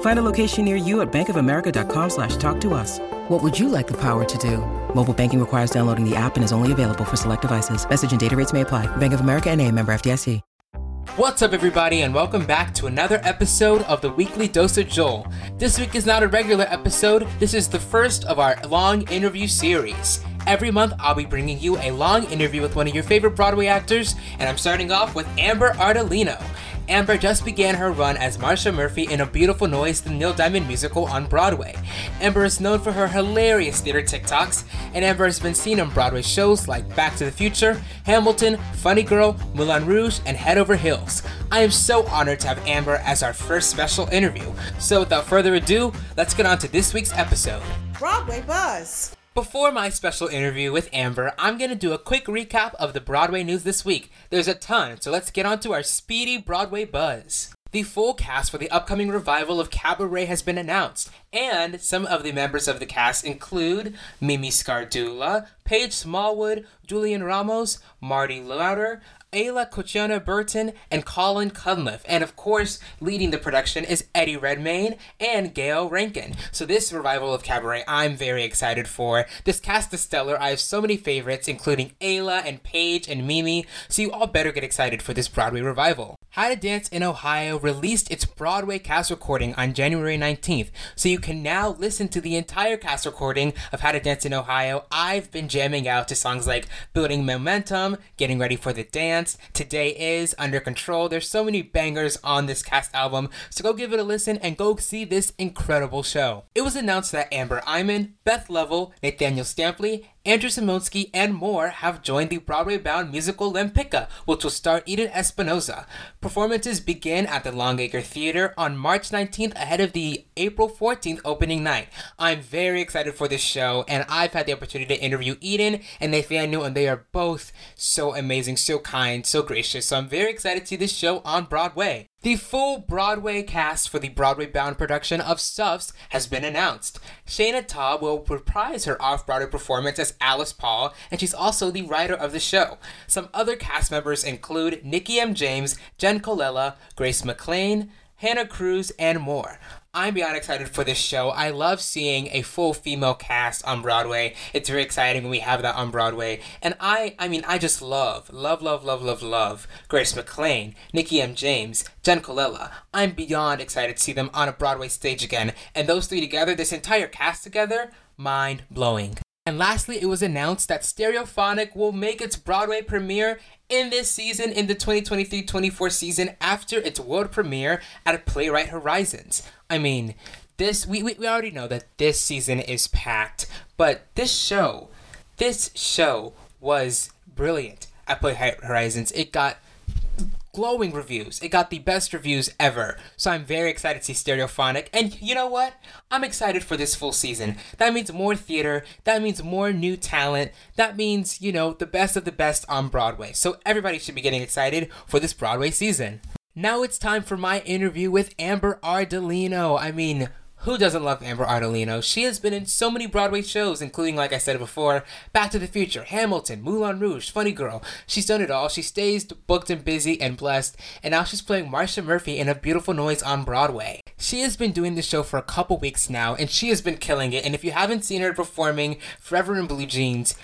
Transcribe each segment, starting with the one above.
Find a location near you at bankofamerica.com slash talk to us. What would you like the power to do? Mobile banking requires downloading the app and is only available for select devices. Message and data rates may apply. Bank of America and a member FDIC. What's up, everybody, and welcome back to another episode of the Weekly Dose of Joel. This week is not a regular episode, this is the first of our long interview series. Every month, I'll be bringing you a long interview with one of your favorite Broadway actors, and I'm starting off with Amber Ardolino. Amber just began her run as Marcia Murphy in A Beautiful Noise, the Neil Diamond musical on Broadway. Amber is known for her hilarious theater TikToks, and Amber has been seen on Broadway shows like Back to the Future, Hamilton, Funny Girl, Moulin Rouge, and Head Over Heels. I am so honored to have Amber as our first special interview. So without further ado, let's get on to this week's episode. Broadway Buzz. Before my special interview with Amber, I'm going to do a quick recap of the Broadway news this week. There's a ton, so let's get on to our speedy Broadway buzz. The full cast for the upcoming revival of Cabaret has been announced, and some of the members of the cast include Mimi Scardulla, Paige Smallwood, Julian Ramos, Marty Lauter, Ayla Ciccone-Burton, and Colin Cunliffe. And of course, leading the production is Eddie Redmayne and Gayle Rankin. So this revival of Cabaret, I'm very excited for. This cast is stellar. I have so many favorites, including Ayla and Paige and Mimi. So you all better get excited for this Broadway revival. How to Dance in Ohio released its Broadway cast recording on January 19th, so you can now listen to the entire cast recording of How to Dance in Ohio. I've been jamming out to songs like Building Momentum, Getting Ready for the Dance, Today Is, Under Control. There's so many bangers on this cast album, so go give it a listen and go see this incredible show. It was announced that Amber Iman, Beth Leavel, Nathaniel Stampley, Andrew Samonsky, and more have joined the Broadway bound musical Lempicka, which will star Eden Espinosa. Performances begin at the Longacre Theater on March 19th ahead of the April 14th opening night. I'm very excited for this show, and I've had the opportunity to interview Eden and Nathaniel, and they are both so amazing, so kind, so gracious. So I'm very excited to see this show on Broadway. The full Broadway cast for the Broadway bound production of Suffs has been announced. Shaina Taub will reprise her off Broadway performance as Alice Paul, and she's also the writer of the show. Some other cast members include Nikki M. James, Jenn Colella, Grace McLean, Hannah Cruz, and more. I'm beyond excited for this show. I love seeing a full female cast on Broadway. It's very exciting when we have that on Broadway. And I, I mean, I just love, love, love, love, love, love Grace McLean, Nikki M. James, Jenn Colella. I'm beyond excited to see them on a Broadway stage again. And those three together, this entire cast together, mind blowing. And lastly, it was announced that Stereophonic will make its Broadway premiere in this season, in the 2023 24 season, after its world premiere at Playwright Horizons. I mean, this, we, we, we already know that this season is packed, but this show, this show was brilliant at Playwright Horizons. It got glowing reviews. It got the best reviews ever. So I'm very excited to see Stereophonic. And you know what? I'm excited for this full season. That means more theater. That means more new talent. That means, you know, the best of the best on Broadway. So everybody should be getting excited for this Broadway season. Now it's time for my interview with Amber Ardolino. I mean, who doesn't love Amber Ardolino? She has been in so many Broadway shows, including, like I said before, Back to the Future, Hamilton, Moulin Rouge, Funny Girl. She's done it all. She stays booked and busy and blessed, and now she's playing Marcia Murphy in A Beautiful Noise on Broadway. She has been doing this show for a couple weeks now, and she has been killing it. And if you haven't seen her performing Forever in Blue Jeans,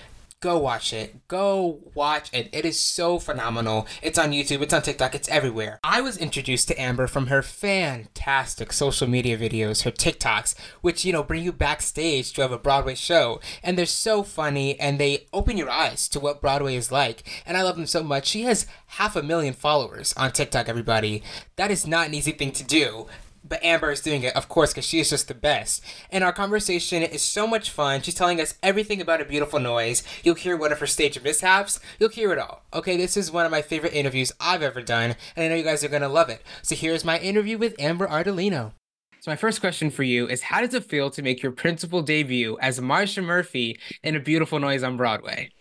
go watch it. Go watch it. It is so phenomenal. It's on YouTube, it's on TikTok, it's everywhere. I was introduced to Amber from her fantastic social media videos, her TikToks, which, you know, bring you backstage to have a Broadway show. And they're so funny and they open your eyes to what Broadway is like. And I love them so much. She has half a million followers on TikTok, everybody. That is not an easy thing to do but Amber is doing it, of course, because she is just the best. And our conversation is so much fun. She's telling us everything about a beautiful noise. You'll hear one of her stage mishaps. You'll hear it all. Okay, this is one of my favorite interviews I've ever done, and I know you guys are gonna love it. So here's my interview with Amber Ardolino. So my first question for you is how does it feel to make your principal debut as Marcia Murphy in A Beautiful Noise on Broadway?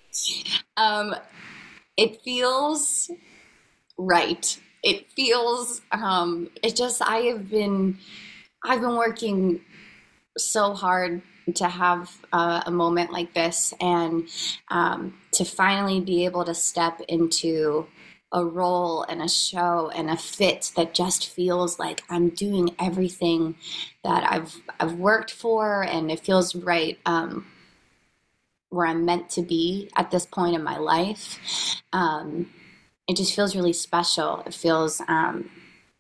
Um, it feels right. It feels um it just I have been I've been working so hard to have uh, a moment like this and um, to finally be able to step into a role and a show and a fit that just feels like I'm doing everything that I've I've worked for and it feels right um, where I'm meant to be at this point in my life. Um, it just feels really special. It feels um,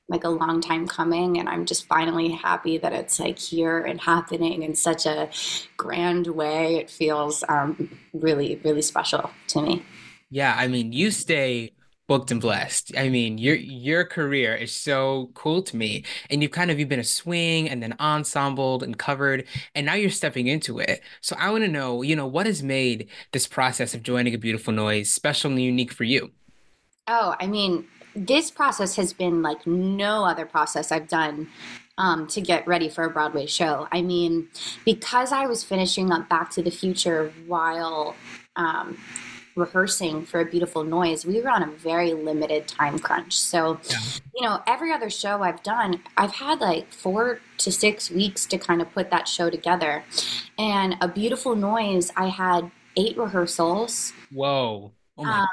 like a long time coming and i'm just finally happy that it's like here and happening in such a grand way. It feels um, really really special to me. Yeah i mean you stay booked and blessed. I mean your your career is so cool to me. And you've kind of you've been a swing and then ensembled and covered and now you're stepping into it. So i want to know you know what has made this process of joining a beautiful noise special and unique for you oh i mean this process has been like no other process I've done um, to get ready for a Broadway show. I mean, because I was finishing up Back to the Future while um, rehearsing for a beautiful noise we were on a very limited time crunch so yeah. you know every other show i've done i've had like four to six weeks to kind of put that show together and a beautiful noise i had eight rehearsals whoa oh um,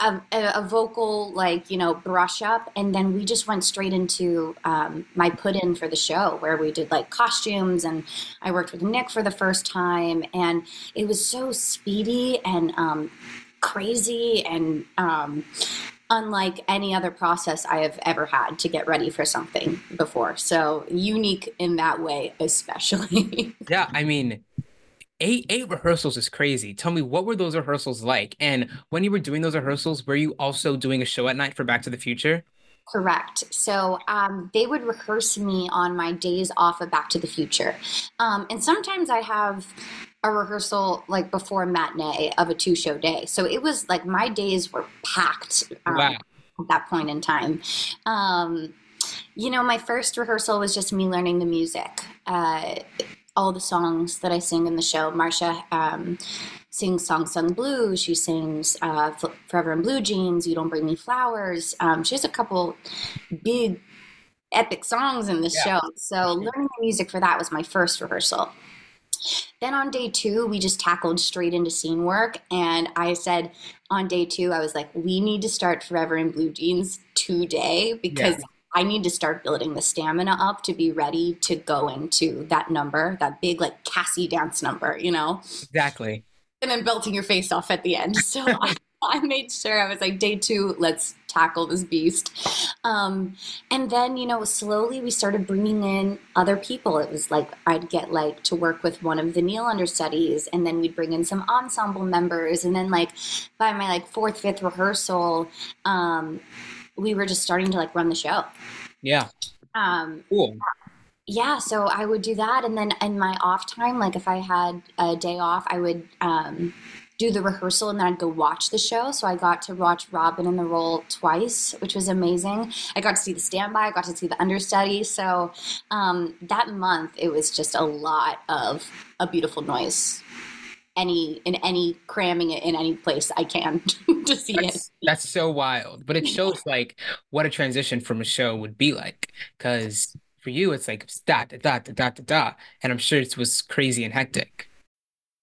a, a, vocal like you know brush up and then we just went straight into um, my put in for the show where we did like costumes and i worked with nick for the first time and it was so speedy and um, crazy and um, unlike any other process i have ever had to get ready for something before. So unique in that way especially. Yeah i mean eight eight rehearsals is crazy. Tell me what were those rehearsals like? And when you were doing those rehearsals, were you also doing a show at night for Back to the Future? Correct. So um, they would rehearse me on my days off of Back to the Future. Um, and sometimes I have a rehearsal like before a matinee of a two show day. So it was like my days were packed um, wow. at that point in time. Um, you know, my first rehearsal was just me learning the music. Uh, all the songs that I sing in the show. Marcia um, sings Song Sung Blue. She sings uh, Forever in Blue Jeans, You Don't Bring Me Flowers. Um, she has a couple big epic songs in the yeah. show. So learning the music for that was my first rehearsal. Then on day two, we just tackled straight into scene work. And I said on day two, I was like, we need to start Forever in Blue Jeans today because yeah. I need to start building the stamina up to be ready to go into that number, that big like Cassie dance number, you know? Exactly. And then belting your face off at the end. So I, I, made sure I was like, day two, let's tackle this beast. Um, and then, you know, slowly we started bringing in other people. It was like I'd get like to work with one of the Neil understudies, and then we'd bring in some ensemble members. And then, like, by my like fourth, fifth rehearsal, um, we were just starting to like run the show. Yeah. Um, cool. Yeah, so I would do that, and then in my off time, like if I had a day off, I would um, do the rehearsal, and then I'd go watch the show. So I got to watch Robyn in the role twice, which was amazing. I got to see the standby, I got to see the understudy. So um, that month, it was just a lot of a beautiful noise any in any cramming it in any place I can to see that's, it. That's so wild, but it shows like what a transition from a show would be like. Because for you, it's like da da da da da da, and I'm sure it was crazy and hectic.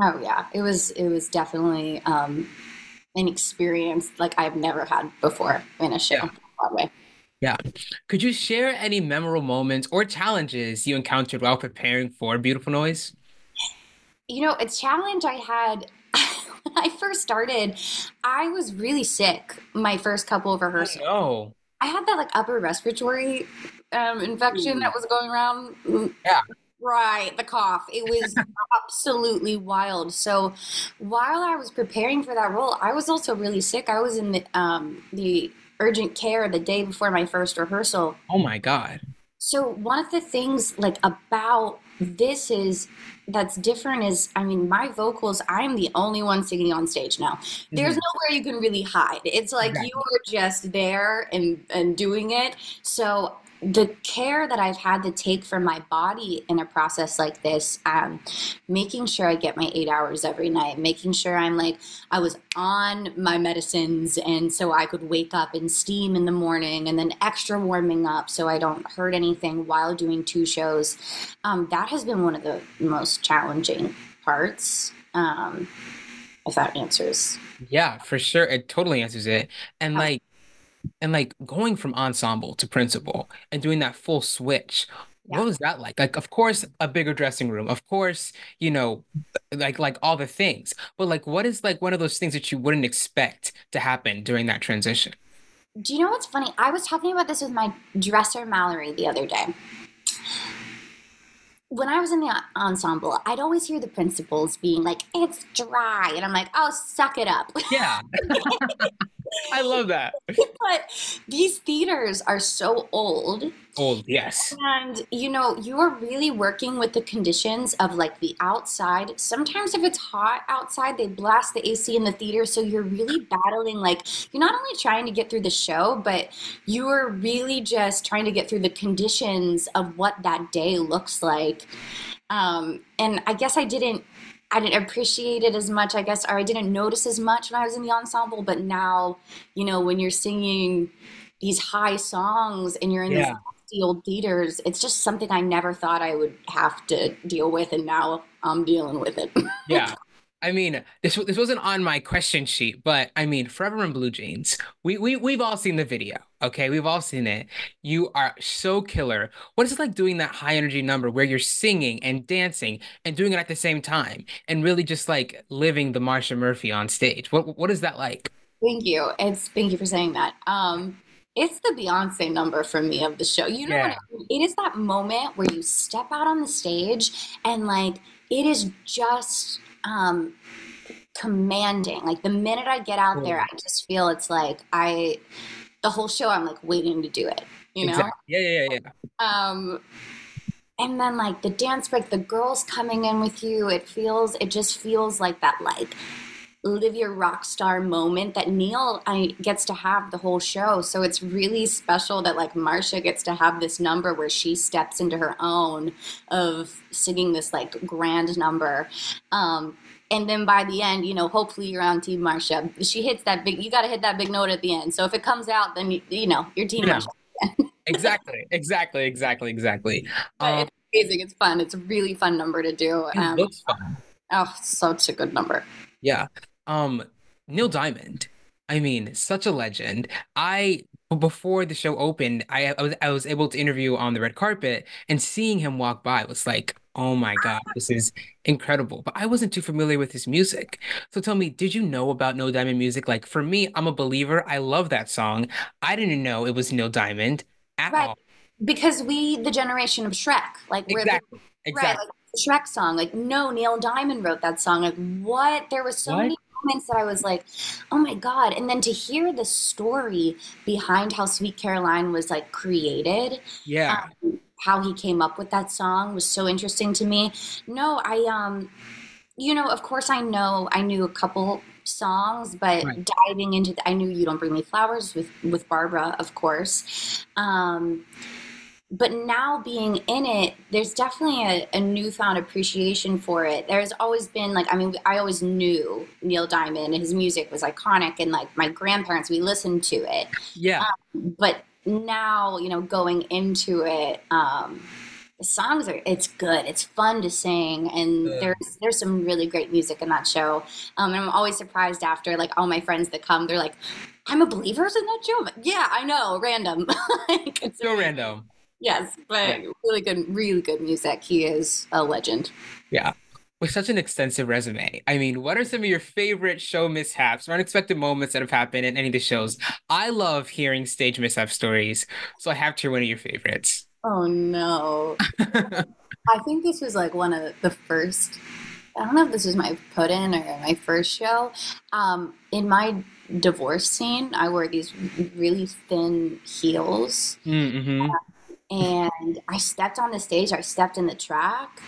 Oh yeah, it was it was definitely um, an experience like I've never had before in a show yeah. Broadway. Yeah. Could you share any memorable moments or challenges you encountered while preparing for Beautiful Noise? You know, a challenge I had when I first started, I was really sick my first couple of rehearsals. Oh. I had that like upper respiratory um, infection that was going around. Mm, Yeah. Right, the cough. It was absolutely wild. So, while I was preparing for that role, I was also really sick. I was in the um, the urgent care the day before my first rehearsal. Oh my god. So one of the things like about this is that's different is I mean my vocals I'm the only one singing on stage now. There's Mhm. nowhere you can really hide. It's like Exactly. you are just there and and doing it. So the care that I've had to take for my body in a process like this, um, making sure I get my eight hours every night, making sure I'm like I was on my medicines and so I could wake up and steam in the morning and then extra warming up so I don't hurt anything while doing two shows. Um, that has been one of the most challenging parts. Um, if that answers. Yeah, for sure. It totally answers it. And like and like going from ensemble to principal and doing that full switch. Yeah. What was that like? Like, of course, a bigger dressing room. Of course, you know, like like all the things. But like, what is like one of those things that you wouldn't expect to happen during that transition? Do you know what's funny? I was talking about this with my dresser Mallory the other day. When I was in the ensemble, I'd always hear the principals being like, "It's dry," and I'm like, "Oh, suck it up." Yeah. I love that. but these theaters are so old Old, yes. and you know you are really working with the conditions of like the outside sometimes if it's hot outside they blast the ac in the theater so you're really battling like you're not only trying to get through the show but you're really just trying to get through the conditions of what that day looks like um, and i guess i didn't I didn't appreciate it as much, I guess, or I didn't notice as much when I was in the ensemble. But now, you know, when you're singing these high songs and you're in Yeah. these old theaters, it's just something I never thought I would have to deal with, and now I'm dealing with it. Yeah. I mean, this this wasn't on my question sheet, but I mean, Forever in Blue Jeans. We we we've all seen the video. Okay, we've all seen it. You are so killer. What is it like doing that high energy number where you're singing and dancing and doing it at the same time and really just like living the Marcia Murphy on stage? What what is that like? Thank you. It's thank you for saying that. Um, it's the Beyonce number for me of the show. You know, what Yeah. I mean? it is that moment where you step out on the stage and like it is just um, commanding. Like the minute I get out there, I just feel it's like I, the whole show, I'm like waiting to do it. You know. Exactly. Yeah, yeah, yeah, yeah. Um, and then like the dance break, the girls coming in with you, it feels, it just feels like that like live your rock star moment that Neil I gets to have the whole show. So it's really special that like Marcia gets to have this number where she steps into her own of singing this like grand number. Um, and then by the end, you know, hopefully you're on Team Marcia. She hits that big. You got to hit that big note at the end. So if it comes out, then you, you know you're Team Yeah. Marcia. Exactly, exactly, exactly, exactly. Um, it's amazing. It's fun. It's a really fun number to do. it Um, looks fun. oh, such a good number. Yeah. Um, Neil Diamond. I mean, such a legend. I before the show opened, I, I was I was able to interview on the red carpet and seeing him walk by was like, oh my God, this is incredible. But I wasn't too familiar with his music. So tell me, did you know about Neil Diamond music? Like for me, I'm a believer. I love that song. I didn't know it was Neil Diamond at Right. all. Because we, the generation of Shrek, like we're the, Exactly. right, Exactly. like the Shrek song. Like no, Neil Diamond wrote that song. Like what? There was so What? many moments that I was like, oh my god! And then to hear the story behind how Sweet Caroline was like created, Yeah. um, how he came up with that song was so interesting to me. No, I um, you know, of course I know I knew a couple songs, but Right. diving into the, I knew you don't bring me flowers with with Barbara, of course. Um, but now being in it, there's definitely a, a newfound appreciation for it. There's always been like, I mean, I always knew Neil Diamond. and His music was iconic, and like my grandparents, we listened to it Yeah. but now you know going into it um the songs are it's good it's fun to sing and there's there's some really great music in that show um and i'm always surprised after like all my friends that come they're like i'm a believer in that show yeah i know random like, it's So random. Yes but really good really good music he is a legend Yeah. with such an extensive resume, I mean, what are some of your favorite show mishaps or unexpected moments that have happened in any of the shows? I love hearing stage mishap stories, so I have to hear one of your favorites. Oh no. I think this was like one of the first I don't know if this was my put in or my first show. Um, in my divorce scene, I wore these really thin heels. Mm-hmm. And I stepped on the stage, I stepped in the track.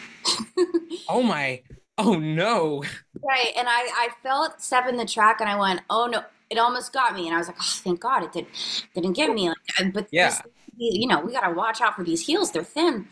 oh my. Oh no. Right. And I, I felt step in the track and I went, oh no, it almost got me. And I was like, oh, thank God it didn't didn't get me. Like, but yeah. This, you know, we got to watch out for these heels. They're thin.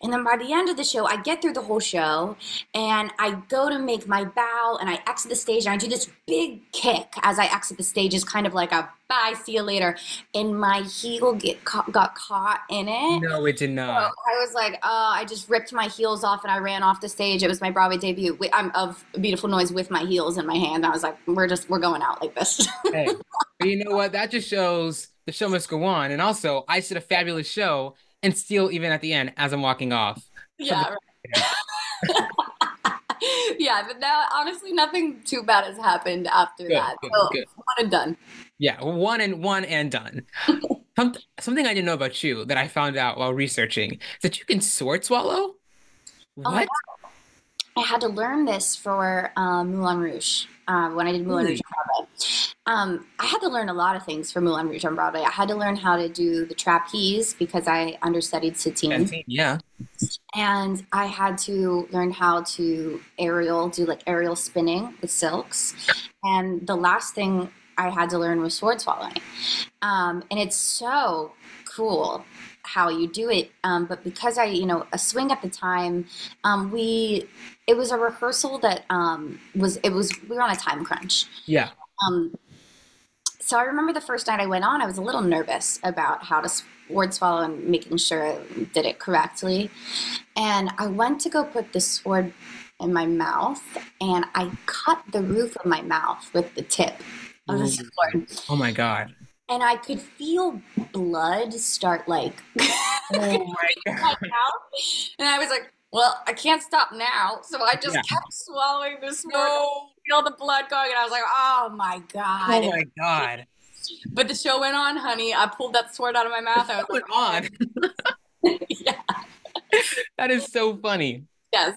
And then by the end of the show, I get through the whole show and I go to make my bow and I exit the stage and I do this big kick as I exit the stage is kind of like a bye, see you later. And my heel get got caught in it. No, it did not. So I was like, oh, I just ripped my heels off and I ran off the stage. It was my Broadway debut I'm um, of Beautiful Noise with my heels in my hand. I was like, we're just, we're going out like this. hey, but you know what? That just shows the show must go on. And also, I did a fabulous show and steal even at the end as I'm walking off. Yeah. Right. yeah, but now honestly, nothing too bad has happened after good, that. Good, so good. one and done. Yeah, one and one and done. something I didn't know about you that I found out while researching is that you can sword swallow. Oh What? Oh, I had to learn this for um, Moulin Rouge um, when I did Moulin? Rouge on Broadway. Um, I had to learn a lot of things for Moulin Rouge on Broadway. I had to learn how to do the trapeze because I understudied Satine. Yeah. and I had to learn how to aerial, do like aerial spinning with silks. And the last thing I had to learn was sword swallowing. Um, and it's so cool how you do it. Um, but because I, you know, a swing at the time, um, we, it was a rehearsal that um, was, it was, we were on a time crunch. Yeah. Um, so I remember the first night I went on, I was a little nervous about how to sword swallow and making sure I did it correctly. And I went to go put the sword in my mouth, and I cut the roof of my mouth with the tip of the sword. Oh my god. And I could feel blood start like Oh my my god. And I was like, well, I can't stop now. So I just Yeah. kept swallowing the sword. No. Feel the blood going, and I was like, "Oh my god!" Oh my god. But the show went on, honey. I pulled that sword out of my mouth. I was like, on. Oh yeah, That is so funny. yes.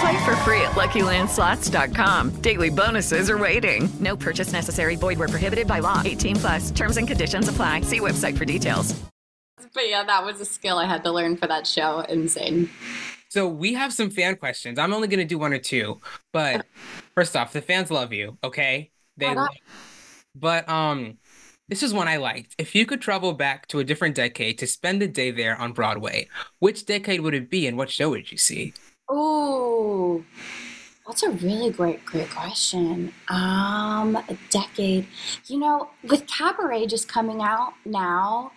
Play for free at LuckyLandSlots.com. Daily bonuses are waiting. No purchase necessary. Void where prohibited by law. 18 plus. Terms and conditions apply. See website for details. But yeah, that was a skill I had to learn for that show. Insane. So we have some fan questions. I'm only gonna do one or two, but first off, the fans love you. Okay, they. Love But um, this is one I liked. If you could travel back to a different decade to spend a day there on Broadway, which decade would it be, and what show would you see? Oh, that's a really great, great question. Um, a decade. You know, with Cabaret just coming out now,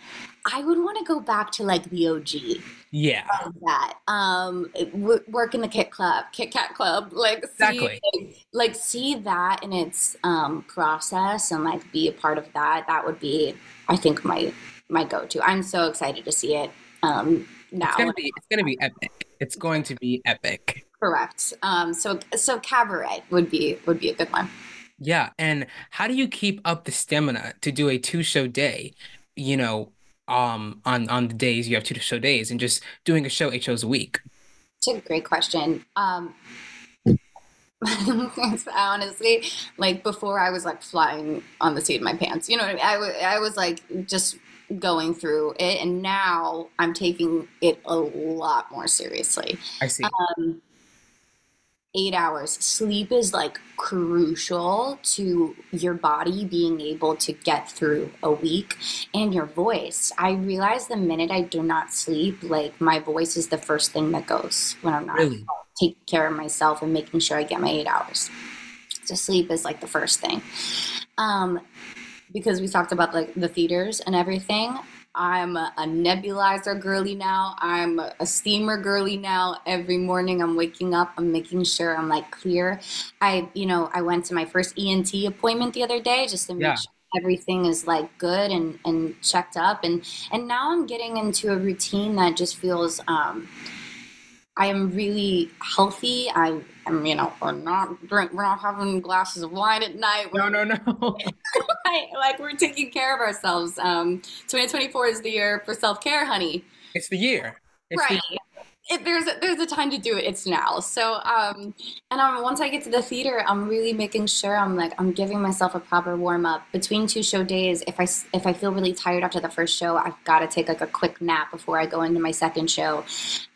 I would want to go back to like the OG. Yeah, that. Um, w- work in the Kit Club, Kit Kat Club, like see, Exactly. like, like see that in its um process and like be a part of that. That would be, I think, my my go to. I'm so excited to see it. Um, now, it's gonna be. It's gonna be epic. It's going to be epic. correct. Um, so so Cabaret would be would be a good one. Yeah, and how do you keep up the stamina to do a two-show day? You know, um, on on the days you have two-show days, and just doing a show eight shows a week. It's a great question. Um, honestly, like before, I was like flying on the seat of my pants. You know, what I, mean? I, wa- I was like just going through it, and now I'm taking it a lot more seriously. I see. Um, eight hours sleep is like crucial to your body being able to get through a week and your voice i realize the minute i do not sleep like my voice is the first thing that goes when i'm not Really? taking care of myself and making sure i get my eight hours so sleep is like the first thing um because we talked about like the theaters and everything I'm a, a nebulizer girly now. I'm a, a steamer girly now. Every morning I'm waking up, I'm making sure I'm like clear. I, you know, I went to my first ENT appointment the other day just to make Yeah. sure everything is like good and and checked up and and now I'm getting into a routine that just feels um I am really healthy. I am, you know, we're not drink, we're not having glasses of wine at night. No, We're, no, no. right, like we're taking care of ourselves. Um, 2024 is the year for self care, honey. It's the year. It's the- right. There's a, there's a time to do it. It's now. So um, and um, once I get to the theater, I'm really making sure I'm like I'm giving myself a proper warm up between two show days. If I if I feel really tired after the first show, I've got to take like a quick nap before I go into my second show.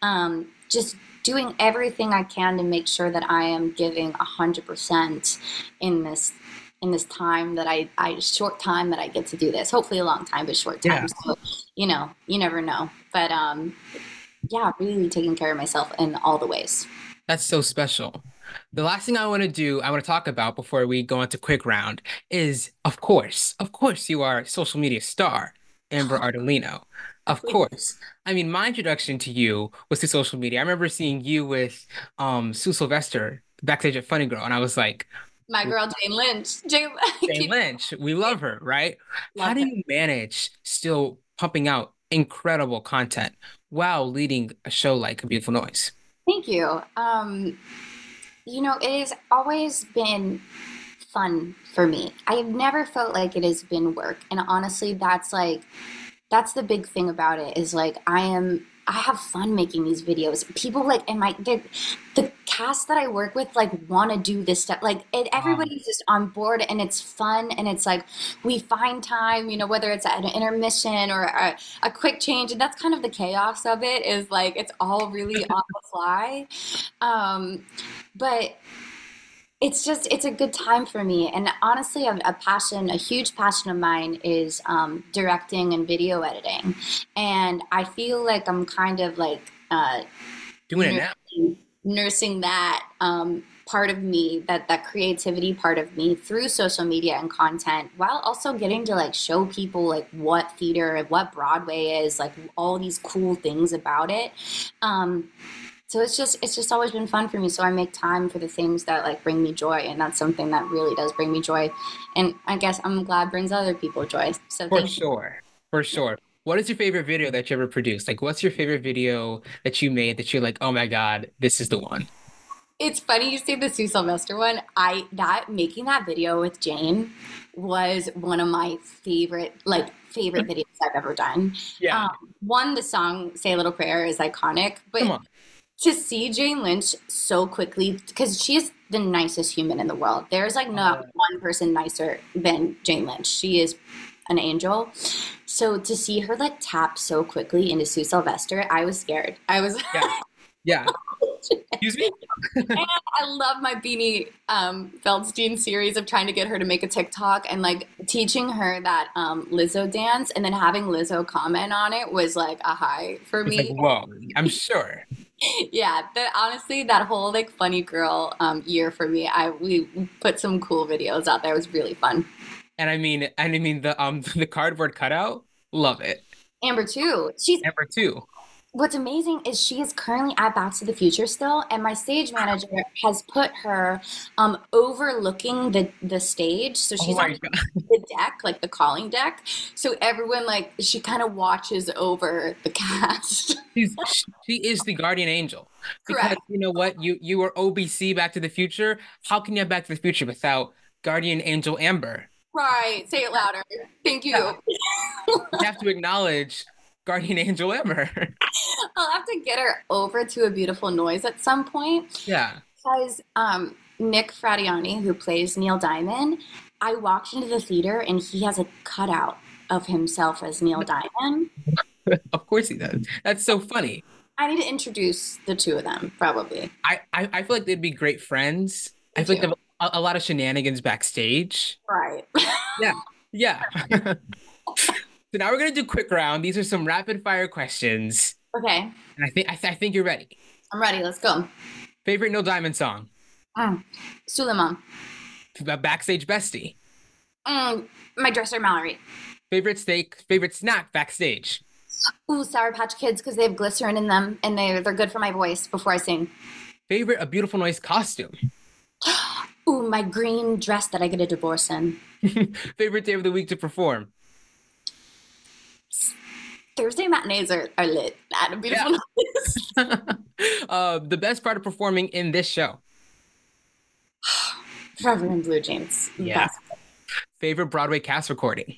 Um, just doing everything I can to make sure that I am giving hundred percent in this in this time that I, I short time that I get to do this. Hopefully a long time, but short time. Yeah. So you know, you never know. But um, yeah, really taking care of myself in all the ways. That's so special. The last thing I want to do, I want to talk about before we go into quick round is, of course, of course, you are a social media star, Amber Ardolino. Of course. I mean, my introduction to you was to social media. I remember seeing you with um Sue Sylvester backstage at Funny Girl, and I was like, My girl Jane Lynch. Jane, Jane Lynch, we love her, right? How do you manage still pumping out incredible content while leading a show like A Beautiful Noise? Thank you. Um, you know, it has always been fun for me. I have never felt like it has been work. And honestly, that's like, that's the big thing about it is like, I am, I have fun making these videos. People like, and my, the, the cast that I work with, like, want to do this stuff. Like, it, everybody's just on board and it's fun. And it's like, we find time, you know, whether it's at an intermission or a, a quick change. And that's kind of the chaos of it is like, it's all really on the fly. Um, but it's just it's a good time for me. And honestly a, a passion a huge passion of mine is um, directing and video editing. And i feel like i'm kind of like uh, Doing it now. nursing, nursing that um, part of me that that creativity part of me through social media and content while also getting to like show people like what theater and what broadway is like all these cool things about it. Um, so it's just it's just always been fun for me so i make time for the things that like bring me joy and that's something that really does bring me joy and i guess i'm glad brings other people joy so For thank you sure. For sure. What is your favorite video that you ever produced? Like, what's your favorite video that you made that you're like, oh my God, this is the one? It's funny you say the Sue Sylvester one. I that making that video with Jane was one of my favorite like favorite videos I've ever done. Yeah. Um, one, the song "Say a Little Prayer" is iconic, but Come on. To see Jane Lynch so quickly because she is the nicest human in the world. There's like not one person nicer than Jane Lynch. She is an angel. So to see her like tap so quickly into Sue Sylvester, I was scared. I was Yeah. Yeah. Excuse me? and I love my Beanie um, Feldstein series of trying to get her to make a TikTok and like teaching her that um, Lizzo dance and then having Lizzo comment on it was like a high for It's me. like, whoa, I'm sure. Yeah, the, honestly, that whole like funny girl um, year for me, I we put some cool videos out there. It was really fun. And I mean, and I mean the um the cardboard cutout, love it. Amber too. She's Amber too. What's amazing is she is currently at Back to the Future still, and my stage manager has put her um, overlooking the the stage, so Oh she's my on the deck, like the calling deck. So everyone like she kind of watches over the cast. She's, she is the guardian angel. Because Correct. you know what? You you were OBC Back to the Future. How can you have Back to the Future without guardian angel Amber? right, say it louder. Thank you. You have to acknowledge guardian angel Amber. I'll have to get her over to a beautiful noise at some point. yeah. Because um, Nick Fradiani, who plays Neil Diamond, I walked into the theater and he has a cutout of himself as Neil Diamond. Of course he does. That's so funny. I need to introduce the two of them, probably. I, I, I feel like they'd be great friends. I feel like they have a, a lot of shenanigans backstage. Right. Yeah. Yeah. So now we're gonna do quick round. These are some rapid fire questions, okay, and I think I, th- I think you're ready. I'm ready. Let's go. Favorite Neil Diamond song? Mm. Soolaimón. B- Backstage bestie. Mm, my dresser, Mallory. Favorite steak, favorite snack backstage. Ooh, Sour Patch Kids because they have glycerin in them and they they're good for my voice before I sing. Favorite A Beautiful Noise costume. Ooh, my green dress that I get a divorce in. favorite day of the week to perform. Thursday matinees are, are lit at a beautiful yeah. uh, the best part of performing in this show. Forever in Blue Jeans. Yeah. Best. Favorite Broadway cast recording.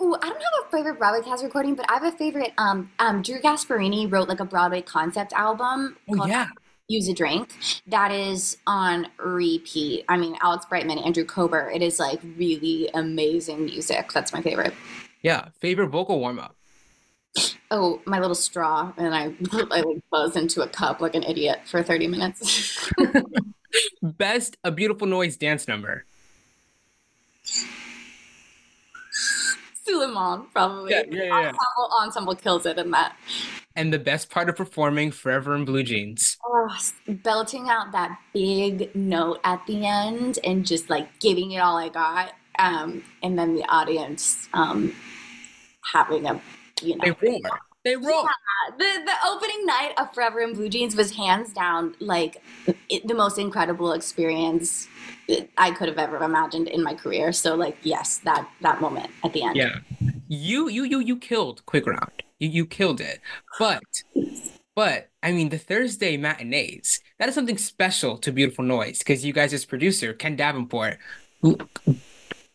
Ooh, I don't have a favorite Broadway cast recording, but I have a favorite. Um, um, Drew Gasparini wrote like a Broadway concept album. Oh yeah. Use a drink that is on repeat. I mean, Alex Brightman, Andrew Kober. It is like really amazing music. That's my favorite. Yeah, favorite vocal warm up. Oh, my little straw, and I I like buzz into a cup like an idiot for thirty minutes. Best a beautiful noise dance number. Soolaimón, probably. Yeah, yeah, yeah. Ensemble, ensemble kills it in that. And the best part of performing Forever in Blue Jeans. Oh, belting out that big note at the end and just like giving it all I got. Um, and then the audience um, having a, you know. They roar. They roar. Yeah, the, the opening night of Forever in Blue Jeans was hands down like it, the most incredible experience I could have ever imagined in my career. So like, yes, that that moment at the end. Yeah, you you you you killed Quick Round. You you killed it. But but I mean, the Thursday matinees that is something special to Beautiful Noise because you guys, as producer Ken Davenport, who,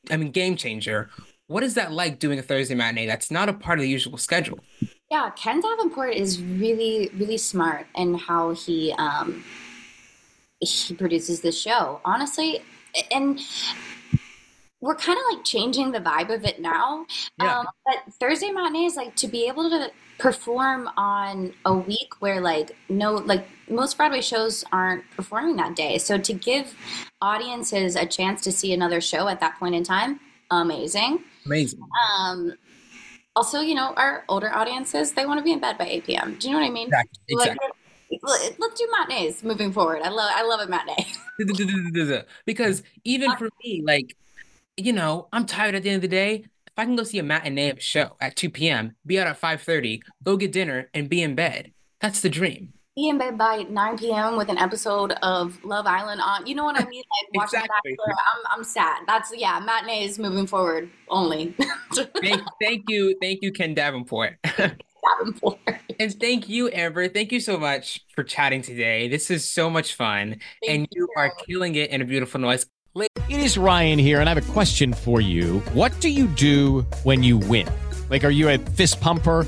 I mean, game changer. What is that like doing a Thursday matinee? That's not a part of the usual schedule. Yeah, Ken Davenport is really really smart in how he um he produces the show. Honestly, and we're kind of like changing the vibe of it now. Yeah. Um, but Thursday matinees, like to be able to perform on a week where like no like most Broadway shows aren't performing that day. So to give audiences a chance to see another show at that point in time, amazing. Amazing. Um also, you know, our older audiences, they want to be in bed by 8 p.m. Do you know what I mean? Exactly. exactly. Let's do matinees moving forward. I love I love a matinee. because even for me, like, you know, I'm tired at the end of the day. If I can go see a matinee of a show at 2 p.m., be out at 5:30, go get dinner, and be in bed, that's the dream. Be in bed by 9 p.m. with an episode of Love Island on. You know what I mean? Like watching exactly. Bachelor. I'm I'm sad. That's yeah, matinees moving forward only. thank, thank you, thank you, Ken Davenport. Davenport. And thank you, Amber. Thank you so much for chatting today. This is so much fun. Thank and you, you are killing it in a beautiful noise. It is Ryan here, and I have a question for you. What do you do when you win? Like, are you a fist pumper?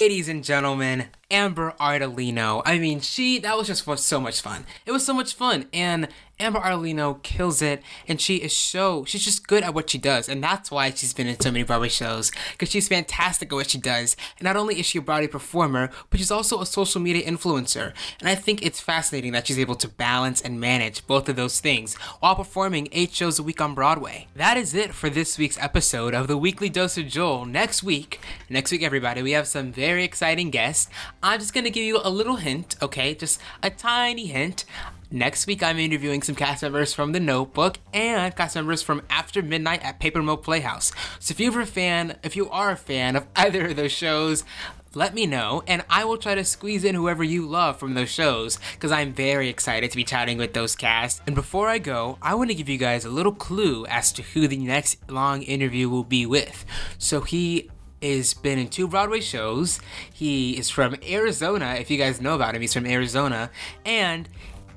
Ladies and gentlemen, Amber Ardolino. I mean, she, that was just so much fun. It was so much fun. And Amber Ardolino kills it, and she is so she's just good at what she does, and that's why she's been in so many Broadway shows because she's fantastic at what she does. And not only is she a Broadway performer, but she's also a social media influencer. And I think it's fascinating that she's able to balance and manage both of those things while performing eight shows a week on Broadway. That is it for this week's episode of the Weekly Dose of Joel. Next week, next week, everybody, we have some very exciting guests. I'm just gonna give you a little hint, okay, just a tiny hint. Next week, I'm interviewing some cast members from The Notebook and cast members from After Midnight at Paper Mill Playhouse. So if you're a fan, if you are a fan of either of those shows, let me know, and I will try to squeeze in whoever you love from those shows, because I'm very excited to be chatting with those casts. And before I go, I want to give you guys a little clue as to who the next long interview will be with. So he has been in two Broadway shows. He is from Arizona, if you guys know about him, he's from Arizona, and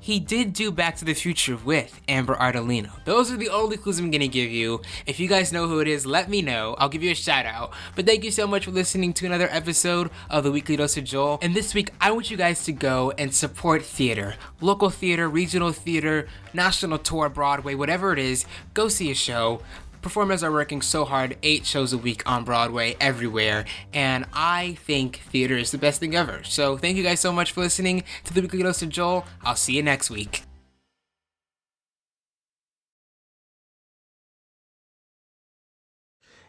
he did do Back to the Future with Amber Ardolino. Those are the only clues I'm gonna give you. If you guys know who it is, let me know. I'll give you a shout out. But thank you so much for listening to another episode of the Weekly Dose of Joel. And this week, I want you guys to go and support theater, local theater, regional theater, national tour, Broadway, whatever it is. Go see a show performers are working so hard, eight shows a week on Broadway, everywhere, and I think theater is the best thing ever. So thank you guys so much for listening to the Weekly Dose of Joel. I'll see you next week.